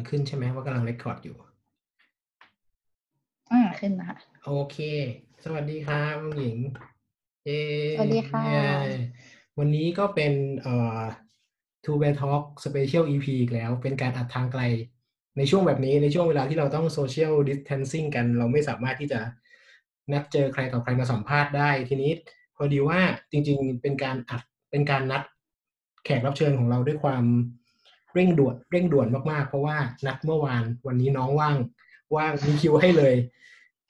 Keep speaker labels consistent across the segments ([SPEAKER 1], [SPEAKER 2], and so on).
[SPEAKER 1] มันขึ้นใช่ไหมว่ากำลังเรคคอร์ดอยู่
[SPEAKER 2] อ่าขึ้นนะคะ
[SPEAKER 1] โอเค สวัสดีครับคุณหญิงเย้
[SPEAKER 2] สวัสดีค่ะ
[SPEAKER 1] เย้วันนี้ก็เป็นเอ่อ Two Way Talk Special EP อีกแล้ว เป็นการอัดทางไกลในช่วงแบบนี้ในช่วงเวลาที่เราต้อง Social Distancing กัน เราไม่สามารถที่จะนัดเจอใครต่อใครมาสัมภาษณ์ได้ทีนี้พอดีว่าจริง ๆ เป็นการอัดเป็นการนัดแขกรับเชิญของเราด้วยความ เร่งด่วนเร่งด่วนมากๆ เพราะว่านัดเมื่อวานวันนี้น้องว่างว่างมีคิวให้เลย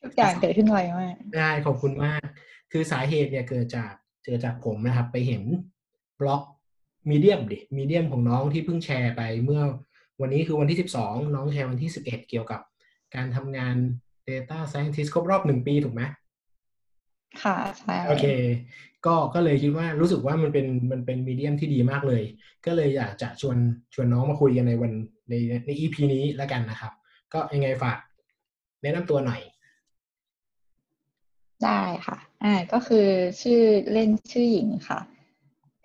[SPEAKER 2] ทุกอย่างเกิดขึ้นไวมาก
[SPEAKER 1] ได้ขอบคุณมาก คือสาเหตุเนี่ยเกิดจากเกิดจากผมนะครับ ไปเห็นบล็อกมีเดียมดิมีเดียมของน้องที่เพิ่งแชร์ไปเมื่อวันนี้คือวันที่ 12 น้องแชร์วันที่ 11 เกี่ยวกับ การทำงาน Data Scientist ครบรอบหนึ่งปีถูกไหม
[SPEAKER 2] ค่ะใช่
[SPEAKER 1] โอเค ก็ก็เลยคิดว่ารู้สึกว่ามันเป็นมันเป็นมีเดียมที่ดีมากเลย ก็เลยอยากจะชวนชวนน้องมาคุยกันในวันในใน EP นี้แล้วกันนะครับ ก็ยังไงฝากแนะนำตัวหน่อย
[SPEAKER 2] ได้ค่ะ อ่าก็คือชื่อเล่นชื่อหญิงค่ะ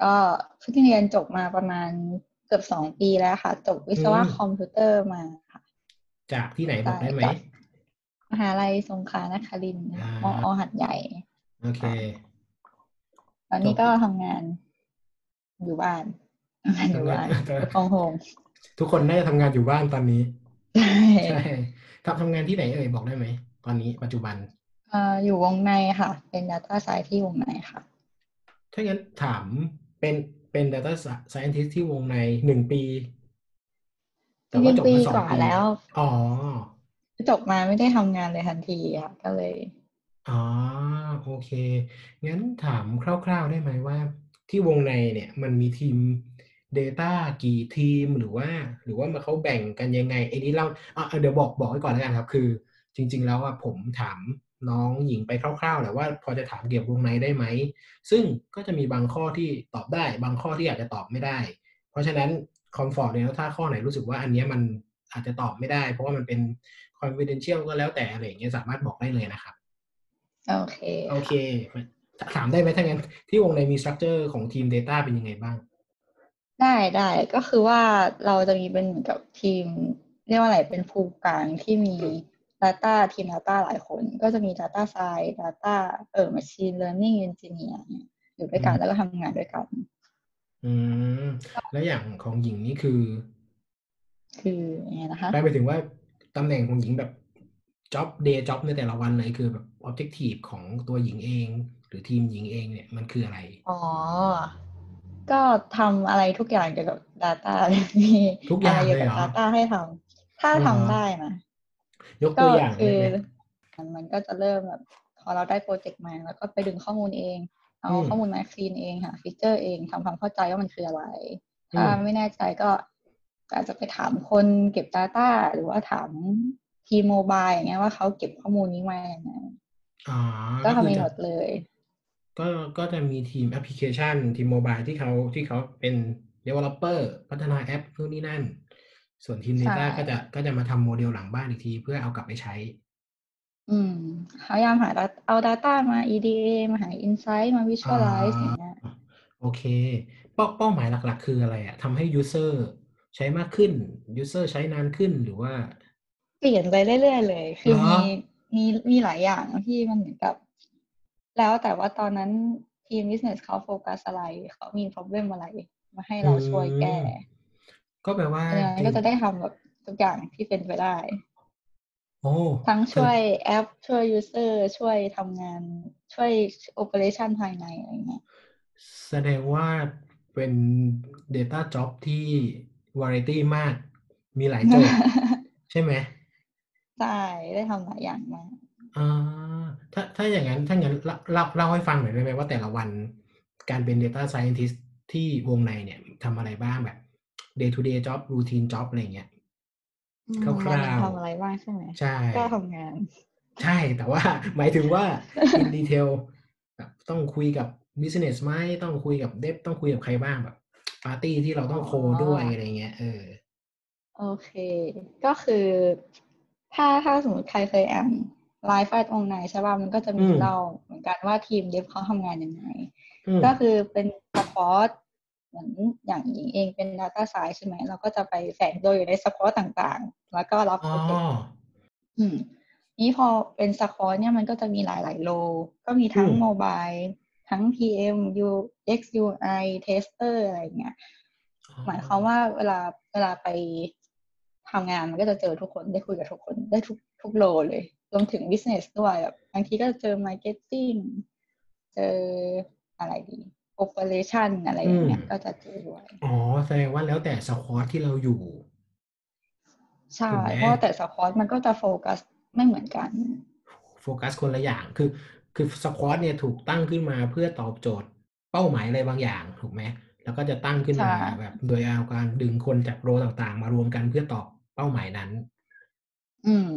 [SPEAKER 2] ก็เพิ่งเรียนจบมาประมาณเกือบสองปีแล้วค่ะ จบวิศวะ
[SPEAKER 1] อืม
[SPEAKER 2] คอมพิวเตอร์มาค่ะ
[SPEAKER 1] จากที่ไหนบอกได้ไหม
[SPEAKER 2] จากมหาลัยสงขลานครินทร์
[SPEAKER 1] อ่า
[SPEAKER 2] มอหัดใหญ่
[SPEAKER 1] โอเค
[SPEAKER 2] ตอนนี้ก็ทำงานอยู่บ้านทำงานอยู่บ้าน
[SPEAKER 1] ทำงาน
[SPEAKER 2] ฟองโฮม
[SPEAKER 1] ทุกคนน่าจะทำงานอยู่บ้านตอนนี้
[SPEAKER 2] ใช่
[SPEAKER 1] ใช่ทำทำงานที่ไหนเอ่ยบอกได้ไหม ตอนนี้ปัจจุบัน
[SPEAKER 2] เอ่ออยู่วงในค่ะ เป็น Data Science ที่วงในค่ะ
[SPEAKER 1] ถ้างั้นถามเป็นเป็น Data Scientist ที่วงในหนึ่งปี แต่ว่าจบ
[SPEAKER 2] ปี
[SPEAKER 1] มาสอง
[SPEAKER 2] กว่า
[SPEAKER 1] ปี
[SPEAKER 2] แล้ว
[SPEAKER 1] อ๋อ
[SPEAKER 2] จบมาไม่ได้ทำงานเลยทันทีค่ะ ก็เลย
[SPEAKER 1] อ๋อ โอเค งั้นถามคร่าว ๆ ได้ไหมว่า ที่วงในเนี่ยมันมีทีม Data กี่ทีมหรือว่า หรือว่ามาเขาแบ่งกันยังไงไอ้นี้เราอะเดี๋ยวบอกบอกไว้ก่อนแล้วกันครับ คือ จริง ๆ แล้วอะผมถามน้องหญิงไปคร่าวๆแหละว่าพอจะถามเกี่ยวกับวงในได้ไหม ซึ่งก็จะมีบางข้อที่ตอบได้ บางข้อที่อาจจะตอบไม่ได้ เพราะฉะนั้นคอมฟอร์ตเนี่ยถ้าข้อไหนรู้สึกว่าอันเนี้ยมันอาจจะตอบไม่ได้ เพราะว่ามันเป็น confidential ก็แล้วแต่อะไรอย่างเงี้ยสามารถบอกได้เลยนะครับ
[SPEAKER 2] โอเค
[SPEAKER 1] โอเค ถามได้ไหมถ้างั้น ที่วงในมี structure ของทีม Data เป็นยังไงบ้าง
[SPEAKER 2] ได้ได้ก็คือว่าเราจะมีเป็นเหมือนกับทีม เรียกว่าอะไรเป็นภูกลางที่มี Data ทีม Data หลายคน ก็จะมี Data Science Data เออ Machine Learning Engineer เนี่ยอยู่ด้วยกัน
[SPEAKER 1] อืม
[SPEAKER 2] แล้วก็ทำงานด้วยกัน
[SPEAKER 1] อืม แล้วอย่างของหญิงนี่คือ
[SPEAKER 2] คือยังไงนะคะ
[SPEAKER 1] แปลไปถึงว่าตำแหน่งของหญิงแบบ job day job ในแต่ละวันเลยคือแบบ objective ของตัวหญิงเอง หรือทีมหญิงเองเนี่ยมันคืออะไร
[SPEAKER 2] อ๋อ ก็ทำอะไรทุกอย่างเกี่ยวกับ Data มี
[SPEAKER 1] ทุกอย่าง
[SPEAKER 2] อะไรเกี่ยวกับ
[SPEAKER 1] เลยเหรอ
[SPEAKER 2] Data ให้ทำถ้า
[SPEAKER 1] เหรอ
[SPEAKER 2] ทำได้นะ
[SPEAKER 1] ยกตัวอย่าง
[SPEAKER 2] คื
[SPEAKER 1] ได้ไหม
[SPEAKER 2] มันมันก็จะเริ่มแบบพอเราได้โปรเจกต์มาแล้วก็ไปดึงข้อมูลเอง เอา
[SPEAKER 1] อืม
[SPEAKER 2] ข้อมูลมา clean เองหา feature เองทำความเข้าใจว่ามันคืออะไร
[SPEAKER 1] อืม
[SPEAKER 2] ถ้าไม่แน่ใจก็อาจจะไปถามคนเก็บ Data หรือว่าถาม ทีม mobile อย่างเงี้ยว่าเขาเก็บข้อมูลนี้มาอย่างไง
[SPEAKER 1] อ๋อ
[SPEAKER 2] ก็คือจะทำเอง
[SPEAKER 1] จะ
[SPEAKER 2] หมดเลย
[SPEAKER 1] ก็ก็จะมีทีมแอปพลิเคชันทีม mobile ที่เขาที่เขาเป็น developer พัฒนาแอปนู่นนี่นั่น ส่วนทีม
[SPEAKER 2] ใช่
[SPEAKER 1] Data ก็จะก็จะมาทำโมเดลหลังบ้านอีกที เพื่อเอากลับไปใช้
[SPEAKER 2] อืมพยายามหา dat- เอา Data มา EDA มาหา Insight มา Visualize อย่างเงี้ย
[SPEAKER 1] อ่าโอเค เป้าเป้าหมายหลัก ๆ คืออะไรอะทำให้ user ใช้มากขึ้น user ใช้นานขึ้นหรือว่า
[SPEAKER 2] เปลี่ยนไปเรื่อยๆเลย คือ
[SPEAKER 1] เหรอ
[SPEAKER 2] มีมีมีหลายอย่างที่มันเหมือนกับ แล้วแต่ว่าตอนนั้นทีม business เขาโฟกัสอะไร เขามี problem อะไร มาให้เราช่วยแก้
[SPEAKER 1] อืมก็แปลว่า
[SPEAKER 2] เพราะฉะนั้น
[SPEAKER 1] ทีม
[SPEAKER 2] ก็จะได้ทำแบบทุกอย่างที่เป็นไปได้
[SPEAKER 1] โอ้
[SPEAKER 2] ทั้งช่วยแอป ช่วย user ช่วยทำงานช่วย operation ภายในอะไรเงี้ย
[SPEAKER 1] แสดงว่าเป็น data job ที่ variety มาก มีหลายโจทย์ใช่ไหม
[SPEAKER 2] ใช่ได้ทำหลายอย่างมาก
[SPEAKER 1] อ่าถ้าถ้าอย่างนั้นถ้าอย่างนั้นเล่าเล่าเล่าให้ฟังหน่อยได้ไหมว่าแต่ละวันการเป็น data scientist ที่วงในเนี่ยทำอะไรบ้างแบบ day to day job routine job อะไรเงี้ย
[SPEAKER 2] อืม
[SPEAKER 1] คร่าวๆ
[SPEAKER 2] วันหนึ่งทำอะไรบ้างใช่ไหม
[SPEAKER 1] ใช่
[SPEAKER 2] ก็ทำงาน
[SPEAKER 1] ใช่แต่ว่าหมายถึงว่า in detail แบบต้องคุยกับ business ไหมต้องคุยกับ dev ต้องคุยกับใครบ้างแบบปาร์ตี้ที่เราต้องโค
[SPEAKER 2] อ๋อ
[SPEAKER 1] ด้วยอะไรเงี้ยเออ
[SPEAKER 2] โอเค ก็คือ ถ้าถ้าสมมติใครเคยอ่าน Life at Wongnai ใช่ป่ะมันก็จะมี
[SPEAKER 1] อืม
[SPEAKER 2] เล่าเหมือนกันว่าทีม dev เขาทำงานยังไง
[SPEAKER 1] อืม
[SPEAKER 2] ก็คือเป็น squad เหมือนอย่างหญิงเองเป็น Data Science ใช่ไหมเราก็จะไปแฝงตัวอยู่ใน squad ต่างๆ แล้วก็รับโปรเจกต์อ๋ออืมนี่พอเป็น squad เนี่ยมันก็จะมีหลายๆ role ก็มีทั้ง
[SPEAKER 1] อืม
[SPEAKER 2] mobile ทั้ง PM UX UI Tester อะไรอย่างเงี้ยหมายความว่าเวลาเวลาไป ทำงานมันก็จะเจอทุกคนได้คุยกับทุกคนได้ทุกทุกโลเลย รวมถึง business ด้วยแบบบางทีก็จะเจอ marketing เจออะไรดี operation อะไรอย่างเงี้ย
[SPEAKER 1] อืม
[SPEAKER 2] ก็จะเจอด้วย
[SPEAKER 1] อ๋อ แสดงว่าแล้วแต่สควอตที่เราอยู่
[SPEAKER 2] ใช่
[SPEAKER 1] ถูกไหม
[SPEAKER 2] เพราะว่าแต่สควอตมันก็จะโฟกัสไม่เหมือนกัน
[SPEAKER 1] โฟกัสคนละอย่างคือ คือสควอตเนี่ยถูกตั้งขึ้นมาเพื่อตอบโจทย์เป้าหมายอะไรบางอย่างถูกไหมแล้วก็จะตั้งขึ้นมา
[SPEAKER 2] ใช่
[SPEAKER 1] แบบโดยเอาการดึงคนจากโรต่างๆ มารวมกันเพื่อตอบ เป้าหมายนั้น
[SPEAKER 2] อืม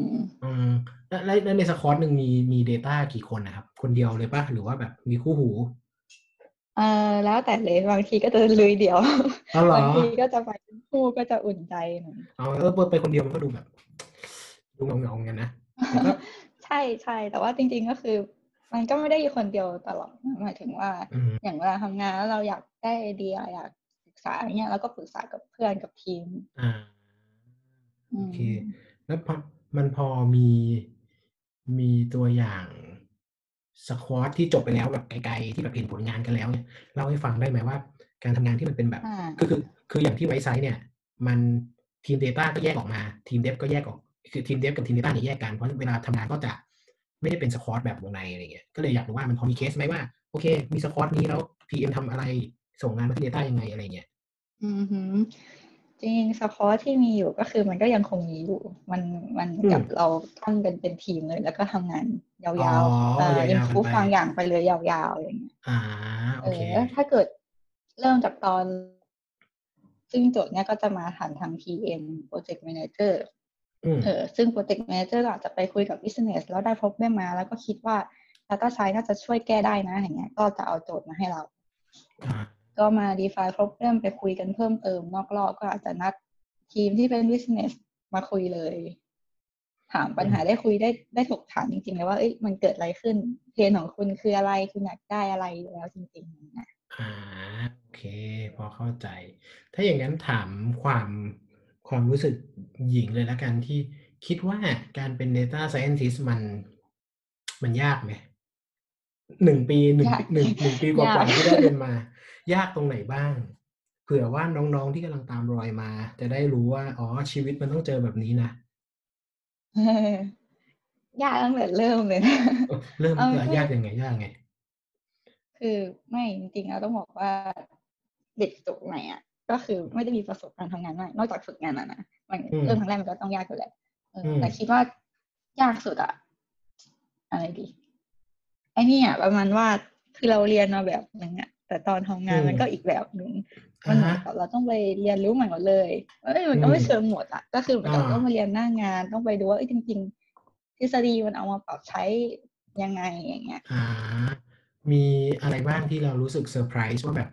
[SPEAKER 1] อืมแล้วแล้วแล้วในสควอตหนึ่งมีมี Data กี่คนนะครับ คนเดียวเลยปะหรือว่าแบบมีคู่หู
[SPEAKER 2] เออแล้วแต่เลยบางทีก็จะลุยเดียว
[SPEAKER 1] อ๋อเหรอ
[SPEAKER 2] บางทีก็จะไปเป็นคู่ก็จะอุ่นใจหน่อย
[SPEAKER 1] เอาเออไปคนเดียวมันก็ดูแบบดูเงาๆเหมือนกันนะแต่ก็
[SPEAKER 2] ใช่ใช่แต่ว่าจริง ๆก็คือ มันก็ไม่ได้อยู่คนเดียวตลอดนะหมายถึงว่า
[SPEAKER 1] อืม
[SPEAKER 2] อย่างเวลาทำงานแล้วเราอยากได้ไอเดียอยากศึกษาอย่างเงี้ยเราก็ปรึกษากับเพื่อนกับทีม
[SPEAKER 1] อ่า
[SPEAKER 2] อื
[SPEAKER 1] โอ
[SPEAKER 2] ม
[SPEAKER 1] เค แล้วพอมันพอมีมีตัวอย่างสควอตที่จบไปแล้วแบบไกลๆที่แบบเห็นผลงานกันแล้วเนี่ยเล่าให้ฟังได้ไหมว่า การทำงานที่มันเป็นแบบ
[SPEAKER 2] อ่า
[SPEAKER 1] คือคือคืออย่างที่ไวซ์ไซต์เนี่ย มันทีม Data ก็แยกออกมา ทีมเดฟก็แยกออกคือทีม dev กับทีม Data เนี่ยแยกกันเพราะเวลาทำงานก็จะไม่ได้เป็น squad แบบวงในอะไรเงี้ยก็เลยอยากรู้ว่ามันพอมีเคสไหมว่า โอเค มี squad นี้แล้ว PM ทำอะไรส่งงานมาที่ Data ยังไงอะไรเงี้ย
[SPEAKER 2] อือหือ จริงๆ squad ที่มีอยู่ก็คือมันก็ยังคงมีอยู่ มันมัน
[SPEAKER 1] อืม
[SPEAKER 2] กับเราตั้งกันเป็นทีมเลย แล้วก็ทำงานยาวๆอ๋อเอ่อยา
[SPEAKER 1] วๆกัน
[SPEAKER 2] อินฟู
[SPEAKER 1] ไป
[SPEAKER 2] บางอย่างไปเลยยาวๆอย่างเงี้ย
[SPEAKER 1] อ่า
[SPEAKER 2] เอ
[SPEAKER 1] โอ
[SPEAKER 2] อ
[SPEAKER 1] เค
[SPEAKER 2] แล้วถ้าเกิดเริ่มจากตอน ซึ่งโจทย์เนี้ยก็จะมาผ่านทาง PM Project Manager
[SPEAKER 1] อืม
[SPEAKER 2] เออซึ่ง Project Manager ก็อาจจะไปคุยกับ Business แล้วได้ problem มา แล้วก็คิดว่า Data Science น่าจะช่วยแก้ได้นะ อย่างเงี้ย ก็จะเอาโจทย์มาให้เรา
[SPEAKER 1] อ่า
[SPEAKER 2] ก็มา define problem ไปคุยกันเพิ่มเติมนอกรอบก็อาจจะนัดทีมที่เป็น business มาคุยเลย ถามปัญหาได้คุยได้ได้ถกถามจริงๆเลยว่าเอ้ยมันเกิดอะไรขึ้นเพนของคุณคืออะไรคุณอยากได้อะไรอยู่แล้วจริงๆนะ
[SPEAKER 1] อ่าโอเค พอเข้าใจ ถ้าอย่างนั้นถามความความรู้สึกหญิงเลยแล้วกันที่คิดว่าการเป็น Data Scientist มัน มันยากไหมหนึ่งปีหนึ่ง
[SPEAKER 2] ยาก
[SPEAKER 1] หนึ่งหนึ่งปีก
[SPEAKER 2] ยา
[SPEAKER 1] ว่ากๆที่ได้เรียนมา ยากตรงไหนบ้าง เผื่อว่าน้องๆที่กำลังตามรอยมา จะได้รู้ว่า อ๋อชีวิตมันต้องเจอแบบนี้นะ
[SPEAKER 2] ยากตั้งแต่เริ่มเลยนะ
[SPEAKER 1] เออเริ่ม
[SPEAKER 2] เอา
[SPEAKER 1] เออ
[SPEAKER 2] ไม่
[SPEAKER 1] ยากยังไงยากไง
[SPEAKER 2] คือไม่จริงๆแล้วต้องบอกว่าเด็กจบใหม่อะ ก็คือไม่ได้มีประสบการณ์ทำงานมากนอกจากฝึกงานอะนะมัน
[SPEAKER 1] อืม
[SPEAKER 2] เริ่มครั้งแรกมันก็ต้องยากอยู่แหละเอออ
[SPEAKER 1] ม
[SPEAKER 2] แต่คิดว่ายากสุดอะอะไรดีไอ้นี่อะประมาณว่าคือเราเรียนมาแบบหนึ่งอะ แต่ตอนทำงานมันก็อีกแบบหนึ่งมันเหมือนกับเราต้องไปเรียนรู้ใหม่หมดเลยเอ้ยมันก็ไม่
[SPEAKER 1] อืม
[SPEAKER 2] เชิงหมดอะก็คือเหมือนกับ
[SPEAKER 1] อ่า
[SPEAKER 2] ต้องมาเรียนหน้างานต้องไปดูว่าเอ้ยจริง ๆ ทฤษฎีมันเอามาปรับใช้ยังไงอย่างเงี้ย
[SPEAKER 1] อ่ามีอะไรบ้างที่เรารู้สึกเซอร์ไพรส์ว่าแบบ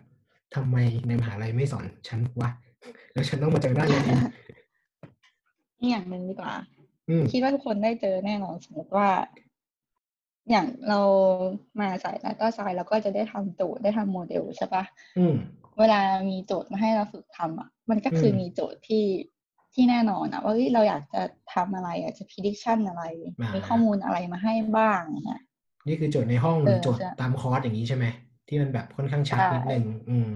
[SPEAKER 1] ทำไมในมหาลัยไม่สอนฉันวะแล้วฉันต้องมาเจอหน้างานเอง
[SPEAKER 2] นี่อย่างหนึ่งดีกว่า
[SPEAKER 1] อืม
[SPEAKER 2] คิดว่าทุกคนได้เจอแน่นอนสมมติว่า อย่างเรามาสาย Data Science เราก็จะได้ทำโจทย์ได้ทำโมเดลใช่ปะ
[SPEAKER 1] อืม
[SPEAKER 2] เวลามีโจทย์มาให้เราฝึกทำอะ มันก็คืออ
[SPEAKER 1] ม
[SPEAKER 2] มีโจทย์ที่ที่แน่นอนอะ ว่าเฮ้ยเราอยากจะทำอะไรอยากจะ prediction อะไร
[SPEAKER 1] อ่ามี
[SPEAKER 2] มีข้อมูลอะไรมาให้บ้างเนี่ย
[SPEAKER 1] นี่คือโจทย์ในห้องหรือ
[SPEAKER 2] เออ
[SPEAKER 1] โจทย์
[SPEAKER 2] ใช่
[SPEAKER 1] ตามคอร์สอย่างนี้ใช่ไหมที่มันแบบค่อนข้างชัด
[SPEAKER 2] ใช่
[SPEAKER 1] นิดนึงอืม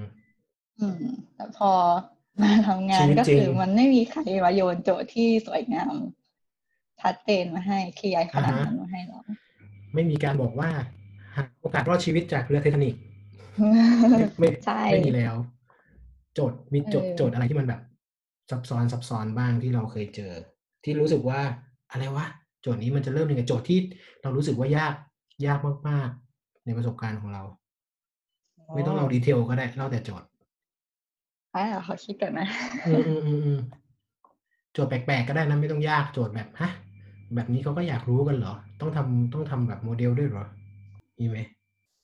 [SPEAKER 2] อืมแต่พอมาทำงา
[SPEAKER 1] ชี
[SPEAKER 2] น
[SPEAKER 1] วิต
[SPEAKER 2] ก็
[SPEAKER 1] จริง
[SPEAKER 2] คือมันไม่มีใครมาโยนโจทย์ที่สวยงามชัดเจนมาให้เคลียร์ขนาดนั้นมาให้เรา
[SPEAKER 1] ไม่มีการบอกว่าหาโอกาสรอดชีวิตจากเรือไททานิกไม่ไม่
[SPEAKER 2] ใช่
[SPEAKER 1] ไม่มีแล้ว โจทย์มีโจทย์
[SPEAKER 2] เออ
[SPEAKER 1] โจทย์อะไรที่มันแบบซับซ้อนซับซ้อนบ้างที่เราเคยเจอ ที่รู้สึกว่าอะไรวะโจทย์นี้มันจะเริ่มยังไงโจทย์ที่เรารู้สึกว่ายากยากมากๆ ในประสบการณ์ของเรา ไม่ต้องเอาดีเทลก็ได้เล่าแต่โจทย์
[SPEAKER 2] อ่าขอคิดก่อนนะ
[SPEAKER 1] อืมอืมอืมอืมโจทย์แปลกๆก็ได้นะไม่ต้องยากโจทย์แบบฮะ แบบนี้เขาก็อยากรู้กันเหรอ ต้องทำต้องทำแบบโมเดลด้วยเหรอ มีไหม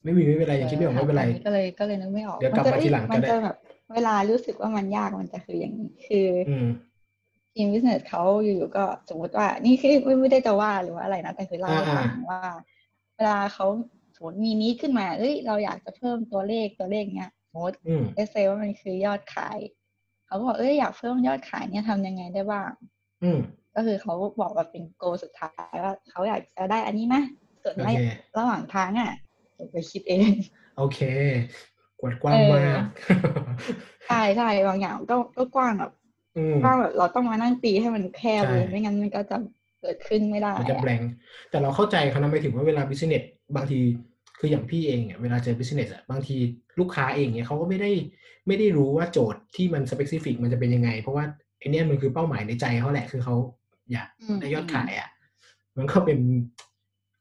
[SPEAKER 1] ไม่มีไม่เป็นไรยังคิดไม่ออกไม่เป็นไร
[SPEAKER 2] ออก็เลยก็เลยนึกไม่ออก
[SPEAKER 1] เดี๋ยวกลับมาทีหลังก็
[SPEAKER 2] มัน
[SPEAKER 1] ได้
[SPEAKER 2] จะแบบเวลารู้สึกว่ามันยากมันจะคืออย่างนี้คือ
[SPEAKER 1] อืม
[SPEAKER 2] ทีม business เขาอยู่ๆก็สมมติว่า นี่คือไม่ไม่ได้จะว่าหรือว่าอะไรนะ แต่คือเล่าให้ฟัง
[SPEAKER 1] อ่า
[SPEAKER 2] ว่า เวลาเขาสมมติมีนี้ขึ้นมาเอ้ยเราอยากจะเพิ่มตัวเลขตัวเลขเนี้ยมติ
[SPEAKER 1] อืม
[SPEAKER 2] เอเซว่ามันคือยอดขาย เขาก็บอกเอ้ยอยากเพิ่มยอดขายเนี่ยทำยังไงได้บ้าง
[SPEAKER 1] อืม
[SPEAKER 2] ก็คือเขาบอกว่าเป็นโกสุดท้ายว่าเขาอยากจะได้อันนี้นะส่วน
[SPEAKER 1] โอเคไม่
[SPEAKER 2] ระหว่างทางอะเดี๋ยวไปคิดเอง
[SPEAKER 1] โอเค โจทย์กว้างมากเออ
[SPEAKER 2] ใช่ใช่บางอย่างก็ก็กว้างแบบ
[SPEAKER 1] อืม
[SPEAKER 2] กว้างแบบเราต้องมานั่งตีให้มันแคบเลย
[SPEAKER 1] ใช่
[SPEAKER 2] ไม่งั้นมันก็จะเกิดขึ้นไม่ได้
[SPEAKER 1] มันจะ
[SPEAKER 2] อะ
[SPEAKER 1] แบบแต่เราเข้าใจเขานะไปถึงว่าเวลา business บางทีคืออย่างพี่เองเนี่ยเวลาเจอ business อะบางทีลูกค้าเองเนี่ยเขาก็ไม่ได้ไม่ได้รู้ว่าโจทย์ที่มัน specific มันจะเป็นยังไง เพราะว่าไอเนี้ยมันคือเป้าหมายในใจเขาแหละคือเขา อยาก
[SPEAKER 2] อืม
[SPEAKER 1] ได้ยอดขายอะมันก็เป็น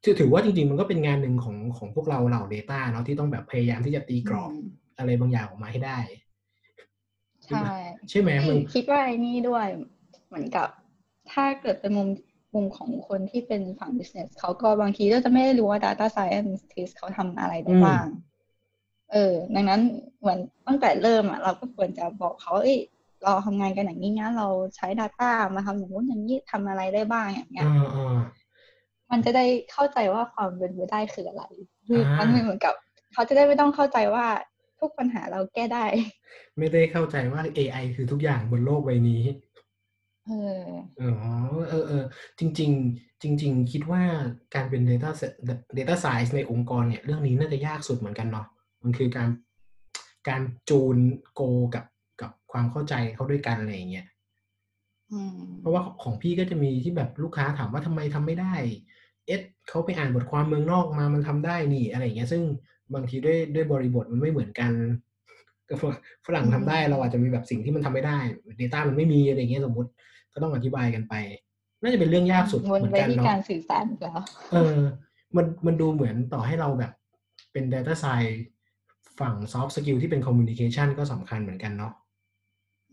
[SPEAKER 1] ถือถือว่าจริงๆ มันก็เป็นงานหนึ่งของของพวกเราเหล่า Data เนาะที่ต้องแบบพยายามที่จะตีกรอบ
[SPEAKER 2] อืม
[SPEAKER 1] อะไรบางอย่างออกมาให้ได้
[SPEAKER 2] ใช่
[SPEAKER 1] ใช่ไหมมัน
[SPEAKER 2] คิดว่าไอ้นี่ด้วยเหมือนกับ ถ้าเกิดเป็นมุมมุมของคนที่เป็นฝั่ง business เขาก็บางทีก็จะไม่ได้รู้ว่า data scientist เขาทำอะไรได้บ้าง เออ ดังนั้นเหมือนตั้งแต่เริ่มอะเราก็ควรจะบอกเขาว่าเอ้ย เราทำงานกันอย่างนี้นะเราใช้ data มาทำอย่างนู้นอย่างนี้ทำอะไรได้บ้างอย่างเงี้ย
[SPEAKER 1] อ่าอ่า
[SPEAKER 2] มันจะได้เข้าใจว่าความเป็นไปได้คืออะไรคือ
[SPEAKER 1] อ่ามั
[SPEAKER 2] มันเหมือนกับ เขาจะได้ไม่ต้องเข้าใจว่าทุกปัญหาเราแก้ได้
[SPEAKER 1] ไม่ได้เข้าใจว่า AI คือทุกอย่างบนโลกใบนี้
[SPEAKER 2] เออ
[SPEAKER 1] อ๋อเออเออจริงๆจริง ๆ คิดว่าการเป็น data se- data science ในองค์กรเนี่ย เรื่องนี้น่าจะยากสุดเหมือนกันเนาะมันคือการการจูนโกกับกับ ความเข้าใจเข้าด้วยกันอะไรอย่างเงี้ย
[SPEAKER 2] อืม
[SPEAKER 1] เพราะว่าของพี่ก็จะมีที่แบบลูกค้าถามว่าทำไมทำไม่ได้ เอ๊ะเขาไปอ่านบทความเมืองนอกมามันทำได้นี่อะไรอย่างเงี้ย ซึ่งบางทีด้วยด้วยบริบทมันไม่เหมือนกันก็ฝรั่งทำได้เราอาจจะมีแบบสิ่งที่มันทำไม่ได้ Data มันไม่มีอะไรอย่างเงี้ยสมมติก็ต้องอธิบายกันไป น่าจะเป็นเรื่องยากสุด
[SPEAKER 2] วน
[SPEAKER 1] เหมือน
[SPEAKER 2] ไป
[SPEAKER 1] กัน
[SPEAKER 2] ที่
[SPEAKER 1] เนาะ
[SPEAKER 2] การสื่อสารอีกแล้ว
[SPEAKER 1] เออ มันมันดูเหมือนต่อให้เราแบบเป็น Data Science ฝั่ง Soft Skill ที่เป็น Communication ก็สำคัญเหมือนกันเนาะ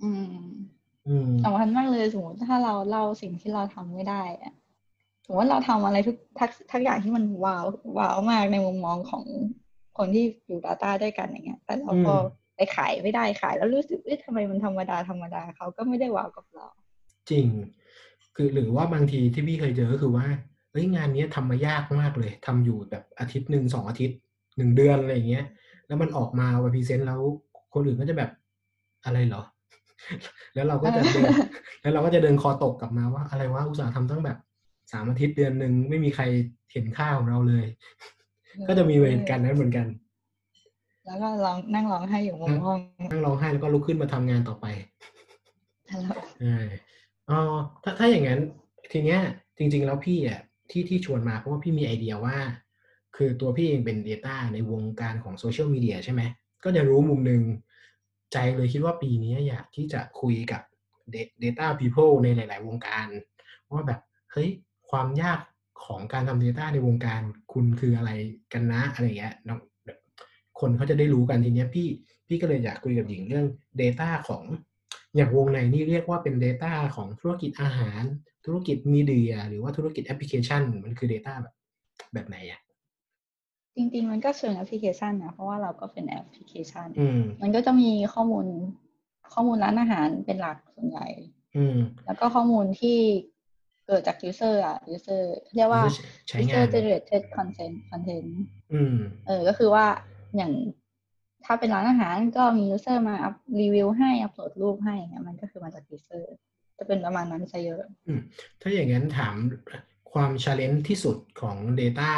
[SPEAKER 2] อืม
[SPEAKER 1] อืม
[SPEAKER 2] สำคัญมากเลยสมมติถ้าเราเล่าสิ่งที่เราทำไม่ได้อะสมมติว่าเราทำอะไรทุกทักทักอย่างที่มันว้าวว้าวมากในมุมมองของคนที่อยู่ Data ด้วยกันอย่างเงี้ย แต่เราก็
[SPEAKER 1] อืม
[SPEAKER 2] ไปขายไม่ได้ขาย แล้วรู้สึกเอ๊ะทำไมมันธรรมดาธรรมดาเขาก็ไม่ได้ว้าวกับเรา
[SPEAKER 1] จริง คือหรือว่าบางทีที่พี่เคยเจอก็คือว่าเฮ้ยงานเนี้ยทำมายากมากเลยทำอยู่แบบอาทิตย์หนึ่งสองอาทิตย์หนึ่งเดือนอะไรอย่างเงี้ย แล้วมันออกมาวันพรีเซนต์แล้วคนอื่นก็จะแบบอะไรเหรอ แล้วเราก็จะเดินแล้วเราก็จะเดินคอตกกลับมาว่าอะไรวะอุตส่าห์ทำตั้งแบบสามอาทิตย์เดือนหนึ่งไม่มีใครเห็นค่าของเราเลย ก็จะมีเหตุการณ์นั้นเหมือนกัน
[SPEAKER 2] แล้วก็ร้องนั่งร้องไห้อยู่มุมห้อง
[SPEAKER 1] นั่งร้องไห้แล้วก็ลุกขึ้นมาทำงานต่อไป
[SPEAKER 2] แล้ว
[SPEAKER 1] ใช่อ๋อถ้าถ้าอย่างนั้น ทีเนี้ย จริง ๆ แล้วพี่อะที่ที่ชวนมาเพราะว่าพี่มีไอเดียว่า คือตัวพี่เองเป็น Data ในวงการของโซเชียลมีเดียใช่ไหมก็จะรู้มุมหนึ่ง ใจเลยคิดว่าปีนี้อยากที่จะคุยกับ Data People ในหลาย ๆ วงการว่าแบบเฮ้ยความยากของการทำ Data ในวงการคุณคืออะไรกันนะอะไรเงี้ยคนเขาจะได้รู้กันทีเนี้ยพี่พี่ก็เลยอยากคุยกับหญิงเรื่อง Data ของอย่างวงในนี่เรียกว่าเป็น Data ของธุรกิจอาหาร ธุรกิจมีเดีย หรือว่าธุรกิจแอปพลิเคชัน มันคือ Data แบบแบบไหนอะ
[SPEAKER 2] จริง ๆ มันก็เชิงแอปพลิเคชันนะเพราะว่าเราก็เป็นแอปพลิเคชัน
[SPEAKER 1] อืม
[SPEAKER 2] มันก็จะมีข้อมูลข้อมูลร้านอาหารเป็นหลักส่วนใหญ่
[SPEAKER 1] อืม
[SPEAKER 2] แล้วก็ข้อมูลที่เกิดจาก user อะ user เรียกว่า
[SPEAKER 1] ใช้งา
[SPEAKER 2] user
[SPEAKER 1] น
[SPEAKER 2] generated content content
[SPEAKER 1] อืม
[SPEAKER 2] เออ ก็คือว่าอย่างถ้าเป็นร้านอาหารก็มี user มาอัพรีวิวให้อัพโหลดรูปให้เนี่ยมันก็คือมาจาก user จะเป็นประมาณนั้นซะเยอะ
[SPEAKER 1] อืมถ้าอย่างนั้นถามความ challenge ที่สุดของ Data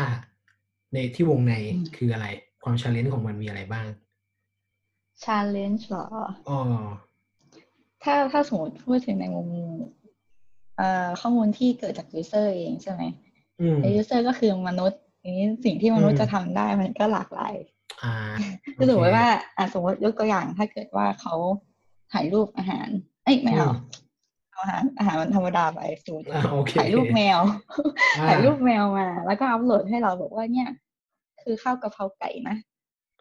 [SPEAKER 1] ในที่วงใน
[SPEAKER 2] อืม
[SPEAKER 1] คืออะไร ความ challenge ของมันมีอะไรบ้าง
[SPEAKER 2] challenge เหรอ
[SPEAKER 1] อ๋อ
[SPEAKER 2] ถ้าถ้าสมมติพูดถึงในมุมเอ่อข้อมูลที่เกิดจาก user เองใช่ไหม
[SPEAKER 1] อืม
[SPEAKER 2] ไอ้ user ก็คือมนุษย์ทีนี้สิ่งที่มนุษ
[SPEAKER 1] อื
[SPEAKER 2] ย์
[SPEAKER 1] ม
[SPEAKER 2] จะทำได้มันก็หลากหลาย
[SPEAKER 1] อ่า
[SPEAKER 2] ก็สมม
[SPEAKER 1] โอ
[SPEAKER 2] ติ
[SPEAKER 1] เค
[SPEAKER 2] ว่าอะสมมติยกตัวอย่างถ้าเกิดว่าเขาถ่ายรูปอาหาร เอ้ยไม่เอา
[SPEAKER 1] อืม
[SPEAKER 2] เอาอาหารอาหารมันธรรมดาไปสมมติ
[SPEAKER 1] อ่าโอเค
[SPEAKER 2] ถ่ายรูปแมว
[SPEAKER 1] อ่า
[SPEAKER 2] ถ่ายรูปแมวมา แล้วก็อัพโหลดให้เราบอกว่าเนี่ย คือข้าวกะเพราไก่นะ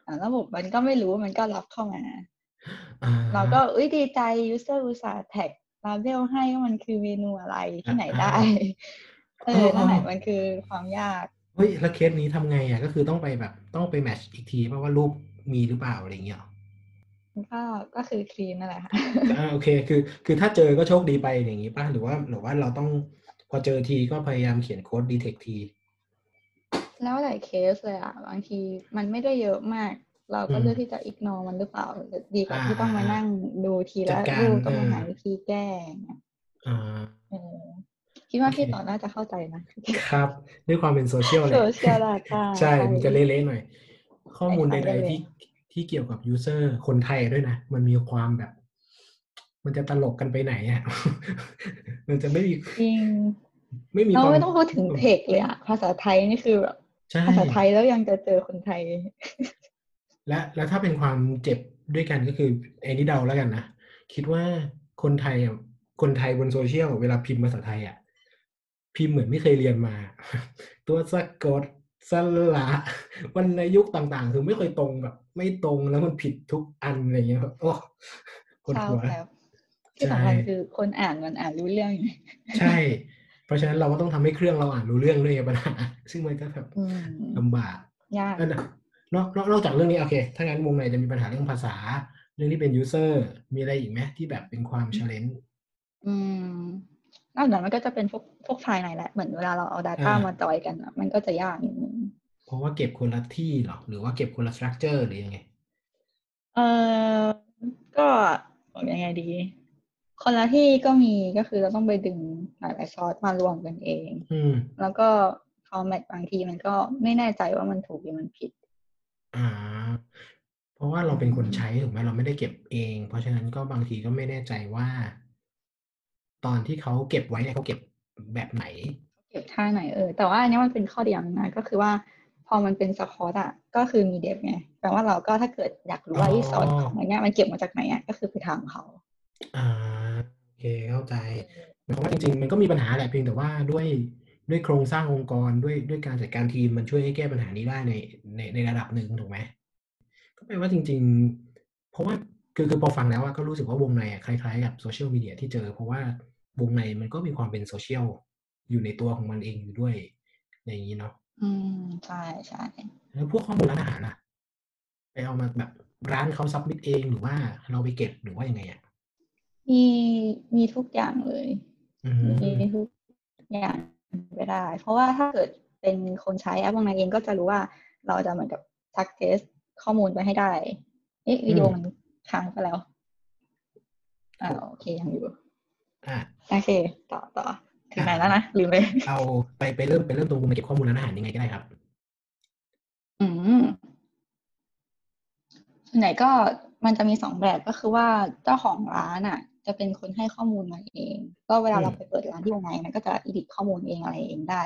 [SPEAKER 2] อ่าระบบมันก็ไม่รู้มันก็รับเข้ามา
[SPEAKER 1] อ่า
[SPEAKER 2] เราก็เอ้ยดีใจ user อุตส่าห์แท็กลาเบลให้ว่ามันคือเมนูอะไรที่ไหนได้ เออนั่นแหละมันคือความยาก
[SPEAKER 1] เฮ้ยแล้วเคสนี้ทำไงอะก็คือต้องไปแบบต้องไปแมทช์อีกที เพราะว่ารูปมีหรือเปล่าอะไรอย่างเงี้ยหรอ
[SPEAKER 2] ก็ก็คือคลีนนั่นแหละค่ะ
[SPEAKER 1] อ่าโอเคคือ คือถ้าเจอก็โชคดีไปอย่างงี้ป่ะหรือว่าหรือว่าเราต้องพอเจอทีก็พยายามเขียนโค้ดดีเทคที
[SPEAKER 2] แล้วหลายเคสเลยอะบางทีมันไม่ได้เยอะมาก เราก็
[SPEAKER 1] อืม
[SPEAKER 2] เลือกที่จะ ignore มันหรือเปล่า ดีกว่าที่
[SPEAKER 1] อ่า
[SPEAKER 2] ต้องมา
[SPEAKER 1] อ่า
[SPEAKER 2] นั่งดู
[SPEAKER 1] จัดการ
[SPEAKER 2] รูปต้องมา
[SPEAKER 1] เออ
[SPEAKER 2] หาวิธีแก้อย่างเงี้ย
[SPEAKER 1] อ่า
[SPEAKER 2] เออคิดว่า
[SPEAKER 1] โอเค
[SPEAKER 2] พี่ต่อน่าจะเข้าใจนะ
[SPEAKER 1] ครับ ด้วยความเป็นโซเชียลแหละ
[SPEAKER 2] Social data
[SPEAKER 1] ใช่
[SPEAKER 2] ใช่
[SPEAKER 1] มันจะเละๆหน่อย ข้อมูล
[SPEAKER 2] ค
[SPEAKER 1] ใด
[SPEAKER 2] ล้ายๆกันใด
[SPEAKER 1] ๆ
[SPEAKER 2] เลย
[SPEAKER 1] ที่ที่เกี่ยวกับ user คนไทยด้วยนะ มันมีความแบบ มันจะตลกกันไปไหนอะมันจะไม่มี
[SPEAKER 2] จริง
[SPEAKER 1] ไม่มี
[SPEAKER 2] เรา
[SPEAKER 1] ความ
[SPEAKER 2] ไม่ต้องพูดถึงเทคเลยอะภาษาไทยนี่คือแบบ
[SPEAKER 1] ใช่
[SPEAKER 2] ภาษาไทยแล้วยังจะเจอคนไทย
[SPEAKER 1] และแล้วถ้าเป็นความเจ็บด้วยกันก็คือไอ้นี่เดาแล้วกันนะ คิดว่าคนไทยอะคนไทยบนโซเชียลเวลาพิมพ์ภาษาไทยอะพิมพ์เหมือนไม่เคยเรียนมา ตัวสะกดสระวรรณยุกต์ต่างๆ คือไม่เคยตรงแบบ ไม่ตรงแล้วมันผิดทุกอันอะไรเงี้ยแบบโอ้ปวด
[SPEAKER 2] ชาว
[SPEAKER 1] หัว
[SPEAKER 2] แคปที่
[SPEAKER 1] ใช่
[SPEAKER 2] สำคัญคือคนอ่านมันอ่านรู้เรื่องอยู่
[SPEAKER 1] ใช่ เพราะฉะนั้นเราก็ต้องทำให้เครื่องเราอ่านรู้เรื่องด้วยไงปัญหาซึ่งมันก็แบบ
[SPEAKER 2] อืม
[SPEAKER 1] ลำบาก
[SPEAKER 2] ยาก
[SPEAKER 1] นั่นนะนอกนอกนอกจากเรื่องนี้โอเค ถ้างั้นวงในจะมีปัญหาเรื่องภาษา เรื่องที่เป็น user มีอะไรอีกไหมที่แบบเป็นความ challenge
[SPEAKER 2] อืมนอกจากนั้นมันก็จะเป็นพวกพวกไฟล์ไหนแหละ เหมือนเวลาเราเอา Data
[SPEAKER 1] อ่าม
[SPEAKER 2] มาจอยกันอะมันก็จะยากนิดนึง
[SPEAKER 1] เพราะว่าเก็บคนละที่เหรอ หรือว่าเก็บคนละ structure หรือยังไง
[SPEAKER 2] เออก็บอกยังไงดี คนละที่ก็มีก็คือเราต้องไปดึงหลายๆซอสมารวมกันเอง
[SPEAKER 1] อืม
[SPEAKER 2] แล้วก็ฟอร์แมตบางทีมันก็ไม่แน่ใจว่ามันถูกหรือมันผิด
[SPEAKER 1] อ่า เพราะว่าเราเป็นคนใช้ถูกไหมเราไม่ได้เก็บเอง เพราะฉะนั้นก็บางทีก็ไม่แน่ใจว่า ตอนที่เขาเก็บไว้เนี่ยเขาเก็บแบบไหน
[SPEAKER 2] เก็บท่าไหนเออแต่ว่าอันนี้มันเป็นข้อดีอย่างหนึ่งนะก็คือว่าพอมันเป็นสคอตอะ ก็คือมีเดฟไงแปลว่าเราก็ถ้าเกิดอยากรู้ว่า
[SPEAKER 1] อ๋อ
[SPEAKER 2] ที่ซอสของมันเนี้ยมันเก็บมาจากไหนอะก็คือไปถามเขา
[SPEAKER 1] อ่าโอเคเข้าใจหมายความว่าจริง ๆ มันก็มีปัญหาแหละเพียงแต่ว่าด้วยด้วยโครงสร้างองค์กรด้วยด้วยการจัดการทีมมันช่วยให้แก้ปัญหานี้ได้ในในในระดับหนึ่งถูกไหมก็แปลว่าจริง ๆ เพราะว่าคือคือพอฟังแล้วอะก็รู้สึกว่าวงในอะคล้ายๆ กับโซเชียลมีเดียที่เจอ เพราะว่าวงในมันก็มีความเป็นโซเชียลอยู่ในตัวของมันเองอยู่ด้วยอย่างนี้เนาะ
[SPEAKER 2] อืมใช่ใช่
[SPEAKER 1] แล้วพวกข้อมูลร้านอาหารล่ะไปเอามาแบบร้านเขาซับมิดเองหรือว่าเราไปเก็บหรือว่ายังไงอะ
[SPEAKER 2] มีมีทุกอย่างเลย
[SPEAKER 1] อื
[SPEAKER 2] มี
[SPEAKER 1] ม
[SPEAKER 2] ทุกอย่างไปได้ เพราะว่าถ้าเกิดเป็นคนใช้แอปวงในเองก็จะรู้ว่าเราจะเหมือนกับ suggest ข้อมูลไปให้ได้ เอ๊ะวิดีโอมันค้างไปแล้วอ่าโอเคยังอยู่
[SPEAKER 1] อะ
[SPEAKER 2] โอเค ต่อต่อถึงไหนแล้วนะลืมไป
[SPEAKER 1] เอาไปไปเริ่มไปเริ่มตรงวงในเก็บข้อมูลร้านอาหารยังไงก็ได้ครับ
[SPEAKER 2] อืมส่วนใหญ่ก็มันจะมีสองแบบก็คือว่าเจ้าของร้านอะ จะเป็นคนให้ข้อมูลมาเอง ก็เวลา
[SPEAKER 1] อืม
[SPEAKER 2] เราไปเปิดร้านที่วงในมันก็จะอิดิทข้อมูลเองอะไรเองได้